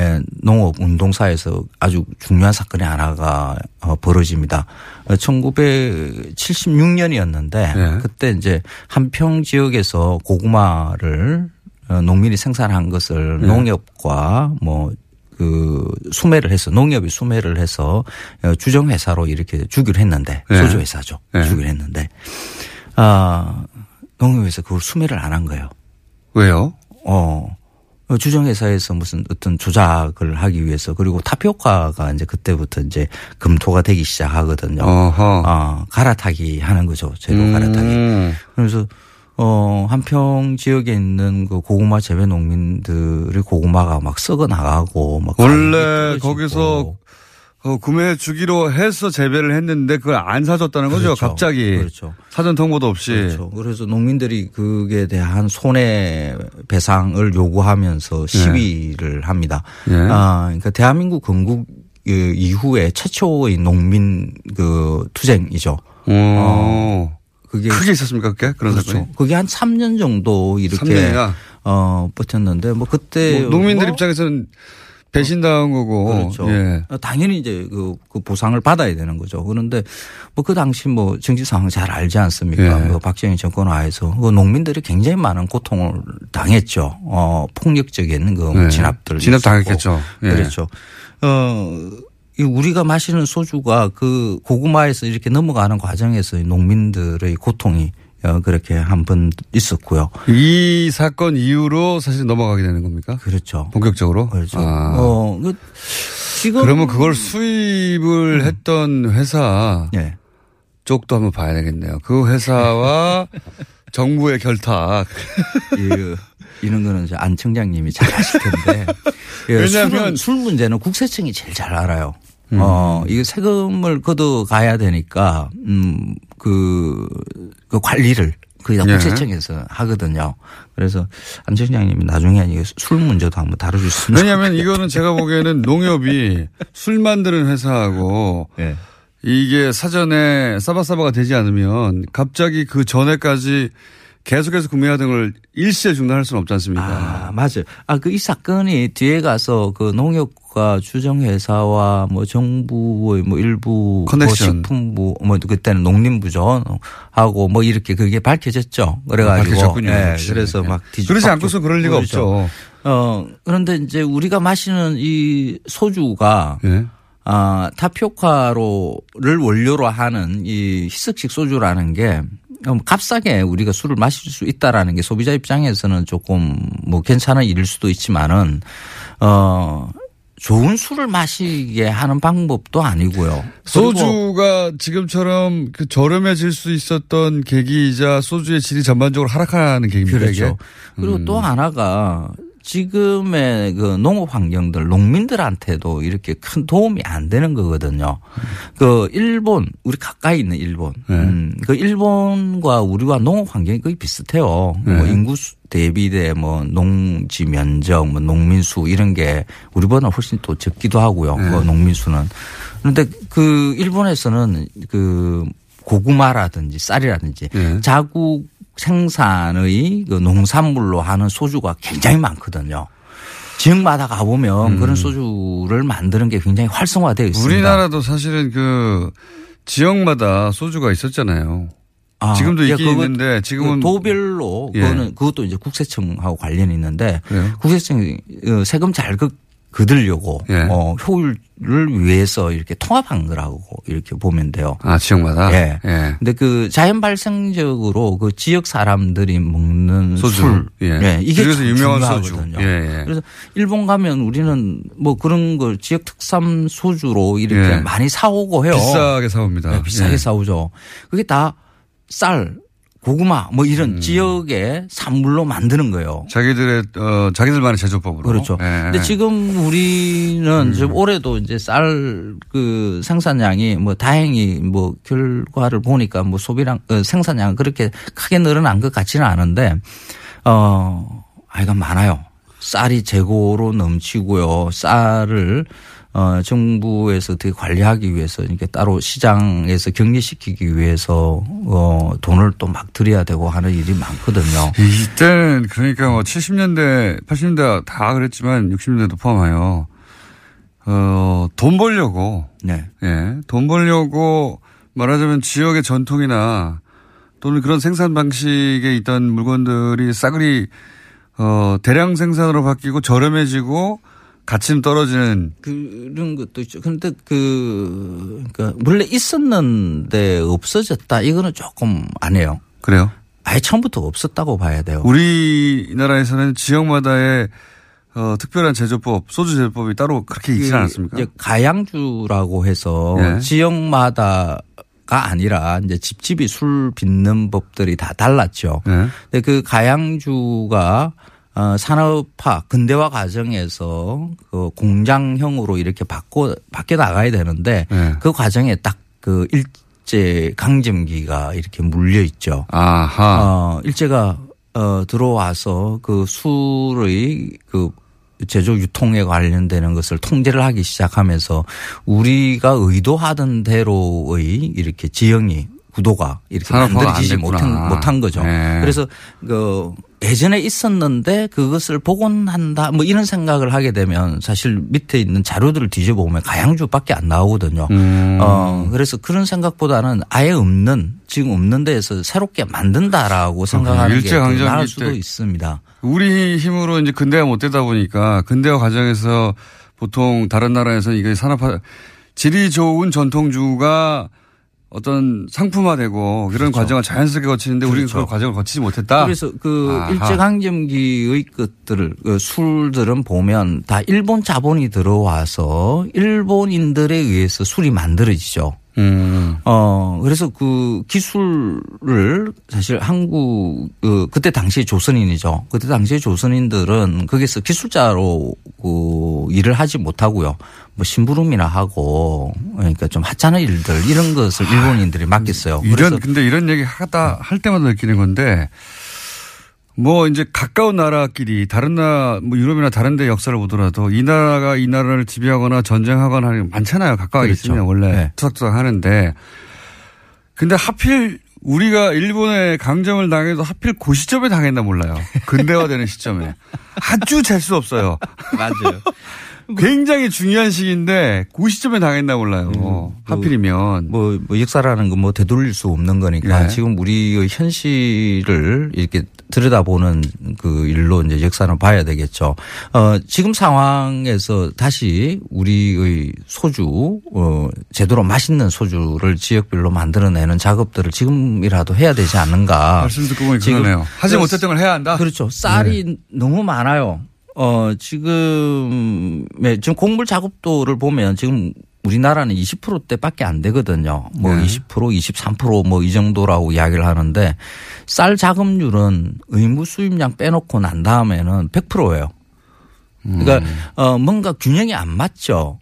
에, 농업 운동사에서 아주 중요한 사건이 하나가 어, 벌어집니다. 1976년이었는데 네. 그때 이제 한평 지역에서 고구마를 어, 농민이 생산한 것을 네. 농협과 뭐그 수매를 해서 농협이 수매를 해서 어, 주정 회사로 이렇게 주기로 했는데 네. 소주 회사죠. 네. 주기로 했는데 아 농협에서 그걸 수매를 안 한 거예요. 왜요? 어. 주정회사에서 무슨 어떤 조작을 하기 위해서 그리고 타피오카가 이제 그때부터 이제 금토가 되기 시작하거든요. 어허. 아, 갈아타기 하는 거죠. 재료 음. 갈아타기. 그래서 어, 한평 지역에 있는 그 고구마 재배 농민들의 고구마가 막 썩어 나가고 막 원래. 거기서 어, 구매 주기로 해서 재배를 했는데 그걸 안 사줬다는 거죠. 그렇죠. 갑자기. 그렇죠. 사전 통보도 없이. 그렇죠. 그래서 농민들이 그에 대한 손해 배상을 요구하면서 시위를 합니다. 예. 아, 그러니까 대한민국 건국 그 이후에 최초의 농민 그 투쟁이죠. 어. 그게 크게 있었습니까, 그게? 그런 그렇죠. 사건이? 그게 한 3년 정도 이렇게 3년이나? 어 버텼는데 뭐 그때 뭐 농민들 뭐 입장에서는 배신당한 거고. 그렇죠. 예. 당연히 이제 그, 그 보상을 받아야 되는 거죠. 그런데 뭐 그 당시 뭐 정치 상황 잘 알지 않습니까? 예. 그 박정희 정권 하에서 그 농민들이 굉장히 많은 고통을 당했죠. 어, 폭력적인 그 예. 진압들. 진압. 당했겠죠. 예. 그렇죠. 어, 이 우리가 마시는 소주가 그 고구마에서 이렇게 넘어가는 과정에서 농민들의 고통이 어, 그렇게 한 번 있었고요. 이 사건 이후로 사실 넘어가게 되는 겁니까? 그렇죠. 본격적으로? 그렇죠. 아. 어, 그 지금 그러면 그걸 수입을 했던 회사 네. 쪽도 한번 봐야 되겠네요. 그 회사와 정부의 결탁. 이, 이런 거는 안 청장님이 잘 아실 텐데. 예, 왜냐하면- 술 문제는 국세청이 제일 잘 알아요. 음. 어, 이거 세금을 걷어 가야 되니까, 음, 그, 그 관리를 그게 다 예. 국세청에서 하거든요. 그래서 안 청장님이 나중에 이술 문제도 한번 다뤄주시면. 왜냐하면 이거는 제가 보기에는 농협이 술 만드는 회사하고 예. 이게 사전에 사바사바가 되지 않으면 갑자기 그 전에까지 계속해서 구매하던 걸 일시에 중단할 수는 없지 않습니까? 아, 맞아요. 아, 그 이 사건이 뒤에 가서 그 농협과 주정회사와 뭐 정부의 뭐 일부 커넥션. 뭐 식품부 뭐 그때는 농림부죠 하고 뭐 이렇게 그게 밝혀졌죠. 그래가지고 밝혀졌군요, 예, 역시. 그래서 예. 막 뒤집 그러지 않고서 그럴 리가 그러죠. 없죠. 어 그런데 이제 우리가 마시는 이 소주가 예. 아, 타피오카로를 원료로 하는 이 희석식 소주라는 게 음, 값싸게 우리가 술을 마실 수 있다라는 게 소비자 입장에서는 조금 뭐 괜찮은 일일 수도 있지만은 어 좋은 술을 마시게 하는 방법도 아니고요. 소주가 지금처럼 그 저렴해질 수 있었던 계기이자 소주의 질이 전반적으로 하락하는 계기입니다. 그렇죠. 이게? 그리고 음. 또 하나가 지금의 그 농업 환경들 농민들한테도 이렇게 큰 도움이 안 되는 거거든요. 그 일본 우리 가까이 있는 일본, 네. 음, 그 일본과 우리와 농업 환경이 거의 비슷해요. 네. 뭐 인구 수 대비대 뭐 농지 면적, 뭐 농민 수 이런 게 우리보다 훨씬 또 적기도 하고요. 네. 그 농민 수는. 그런데 그 일본에서는 그 고구마라든지 쌀이라든지 네. 자국 생산의 그 농산물로 하는 소주가 굉장히 많거든요. 지역마다 가보면 그런 소주를 만드는 게 굉장히 활성화되어 있습니다. 음. 우리나라도 사실은 그 지역마다 소주가 있었잖아요. 아, 지금도 예, 있긴 그거 있는데 지금은 그 도별로 예. 그거는 그것도 이제 국세청하고 관련이 있는데 그래요? 국세청이 어, 세금 잘 그, 거두려고 예. 어, 효율을 위해서 이렇게 통합한 거라고 이렇게 보면 돼요. 아 지역마다. 예. 예. 근데 그 자연 발생적으로 그 지역 사람들이 먹는 소주. 술, 예. 이게 그래서 참 유명한 중요하거든요. 소주. 예, 예. 그래서 일본 가면 우리는 뭐 그런 걸 지역 특산 소주로 이렇게 예. 많이 사오고 해요. 비싸게 사옵니다. 네, 비싸게 예. 사오죠. 그게 다 쌀, 고구마 뭐 음. 이런 지역의 산물로 만드는 거예요. 자기들의 어 자기들만의 제조법으로. 그렇죠. 예. 근데 지금 우리는 음. 지금 올해도 이제 쌀 그 생산량이 뭐 다행히 뭐 결과를 보니까 뭐 소비량 어, 생산량 그렇게 크게 늘어난 것 같지는 않은데 어 아이가 많아요. 쌀이 재고로 넘치고요. 쌀을 어 정부에서 어떻게 관리하기 위해서 이렇게 따로 시장에서 격리시키기 위해서 어 돈을 또 막 들여야 되고 하는 일이 많거든요. 이때는 그러니까 뭐 70년대, 80년대 다 그랬지만 60년대도 포함하여 어, 돈 벌려고 네. 예, 돈 벌려고 말하자면 지역의 전통이나 또는 그런 생산 방식에 있던 물건들이 싸그리 어, 대량 생산으로 바뀌고 저렴해지고 가치는 떨어지는 그런 것도 있죠. 그런데 그, 그러니까 원래 있었는데 없어졌다. 이거는 조금 안 해요. 그래요. 아예 처음부터 없었다고 봐야 돼요. 우리나라에서는 지역마다의 어, 특별한 제조법, 소주 제조법이 따로 그렇게 있지 그 않았습니까? 이제 가양주라고 해서 예. 지역마다가 아니라 이제 집집이 술 빚는 법들이 다 달랐죠. 네. 근데 그 가양주가 어, 산업화 근대화 과정에서 그 공장형으로 이렇게 바꿔 바뀌어 나가야 되는데 네. 그 과정에 딱 그 일제 강점기가 이렇게 물려 있죠. 아하. 어, 일제가 어, 들어와서 그 술의 그 제조 유통에 관련되는 것을 통제를 하기 시작하면서 우리가 의도하던 대로의 이렇게 지형이 구도가 이렇게 만들어지지. 못한, 못한 거죠. 네. 그래서 그 예전에 있었는데 그것을 복원한다 뭐 이런 생각을 하게 되면 사실 밑에 있는 자료들을 뒤져보면 가양주밖에 안 나오거든요. 음. 어, 그래서 그런 생각보다는 아예 없는 지금 없는 데에서 새롭게 만든다라고 생각하는 게 일제 나을 수도 때 있습니다. 우리 힘으로 이제 근대화 못 되다 보니까 근대화 과정에서 보통 다른 나라에서 이게 산업화 질이 좋은 전통주가 어떤 상품화되고 그런 과정을 자연스럽게 거치는데 우리는 그렇죠. 그 과정을 거치지 못했다. 그래서 그 아하. 일제강점기의 것들을 그 술들은 보면 다 일본 자본이 들어와서 일본인들에 의해서 술이 만들어지죠. 음. 어 그래서 그 기술을 사실 한국 그 그때 당시에 조선인이죠. 그때 당시에 조선인들은 거기서 기술자로 그 일을 하지 못하고요. 뭐 심부름이나 하고 그러니까 좀 하찮은 일들 이런 것을 일본인들이 맡겼어요. 이런 근데 이런 얘기 하다 할 때마다 느끼는 건데 뭐 이제 가까운 나라끼리 다른 나라 뭐 유럽이나 다른 데 역사를 보더라도 이 나라가 이 나라를 지배하거나 전쟁하거나 하는 게 많잖아요. 가까이 그렇죠. 있으면 원래 네. 투닥투닥 하는데 근데 하필 우리가 일본에 강점을 당해도 하필 그 시점에 당했나 몰라요. 근대화되는 시점에. 아주 재수 없어요. 맞아요. 굉장히 중요한 시기인데 그 시점에 당했나 몰라요. 하필이면. 뭐, 뭐 역사라는 건 뭐 되돌릴 수 없는 거니까 네. 지금 우리의 현실을 이렇게 들여다보는 그 일로 이제 역사는 봐야 되겠죠. 어, 지금 상황에서 다시 우리의 소주, 어, 제대로 맛있는 소주를 지역별로 만들어내는 작업들을 지금이라도 해야 되지 않는가. 말씀 듣고 보니 그러네요. 하지 그 못했던 걸 해야 한다. 그렇죠. 쌀이 너무 많아요. 어, 지금, 네, 지금 곡물 작업도를 보면 지금 우리나라는 20%대 밖에 안 되거든요. 뭐 네. 20%, 23%뭐 이 정도라고 이야기를 하는데 쌀 작업률은 의무 수입량 빼놓고 난 다음에는 100%예요. 그러니까 어 뭔가 균형이 안 맞죠.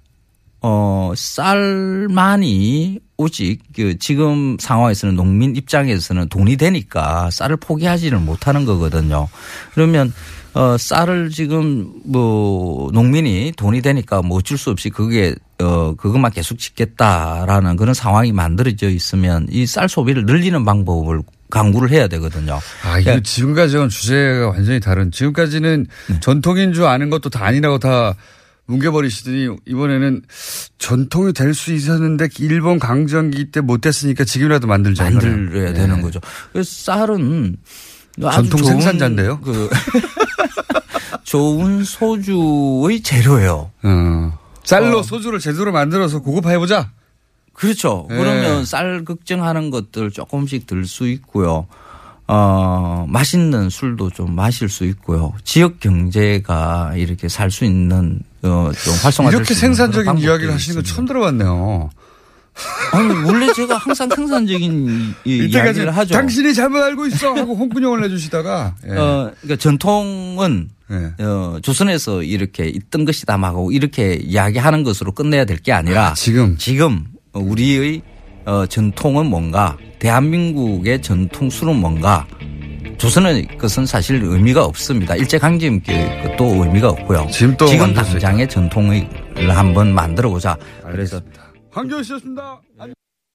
어 쌀만이 오직 그 지금 상황에서는 농민 입장에서는 돈이 되니까 쌀을 포기하지를 못하는 거거든요. 그러면 어 쌀을 지금 뭐 농민이 돈이 되니까 뭐 어쩔 수 없이 그게 어 그것만 계속 짓겠다라는 그런 상황이 만들어져 있으면 이 쌀 소비를 늘리는 방법을 강구를 해야 되거든요. 아, 이거 그러니까 지금까지는 주제가 완전히 다른. 지금까지는 네. 전통인 줄 아는 것도 다 아니라고 다 뭉개버리시더니 이번에는 전통이 될 수 있었는데 일본 강점기 때 못 됐으니까 지금이라도 만들자. 만들어야 네. 되는 거죠. 그래서 쌀은 전통 생산자인데요? 그 좋은 소주의 재료예요. 어. 쌀로 어. 소주를 제대로 만들어서 고급화해보자. 그렇죠. 네. 그러면 쌀 걱정하는 것들 조금씩 들 수 있고요. 어, 맛있는 술도 좀 마실 수 있고요. 지역 경제가 이렇게 살 수 있는 어, 좀 활성화될 이렇게 생산적인 이야기를 하시는 거 있습니다. 처음 들어봤네요. 아니 원래 제가 항상 생산적인 이, 이야기를 하죠. 당신이 잘못 알고 있어 하고 홍군형을 내주시다가 예. 어, 그러니까 전통은 예. 어, 조선에서 이렇게 있던 것이다 하고 이렇게 이야기하는 것으로 끝내야 될 게 아니라 아, 지금 지금 우리의 어, 전통은 뭔가 대한민국의 전통 술은 뭔가 조선의 것은 사실 의미가 없습니다. 일제강점기 것도 의미가 없고요. 지금 또 지금. 당장의 전통을 한번 만들어 보자. 그래서 황교안 씨였습니다.